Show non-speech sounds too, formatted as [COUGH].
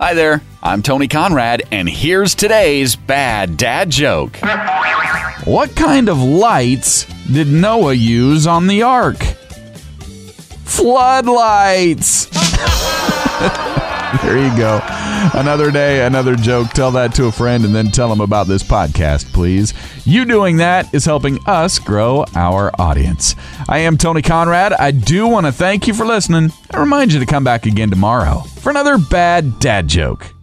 Hi there, I'm Tony Conrad, and here's today's bad dad joke. What kind of lights did Noah use on the ark? Floodlights. [LAUGHS] [LAUGHS] there you go. Another day, another joke. Tell that to a friend and then tell them about this podcast, please. You doing that is helping us grow our audience. I am Tony Conrad. I do want to thank you for listening and remind you to come back again tomorrow for another bad dad joke.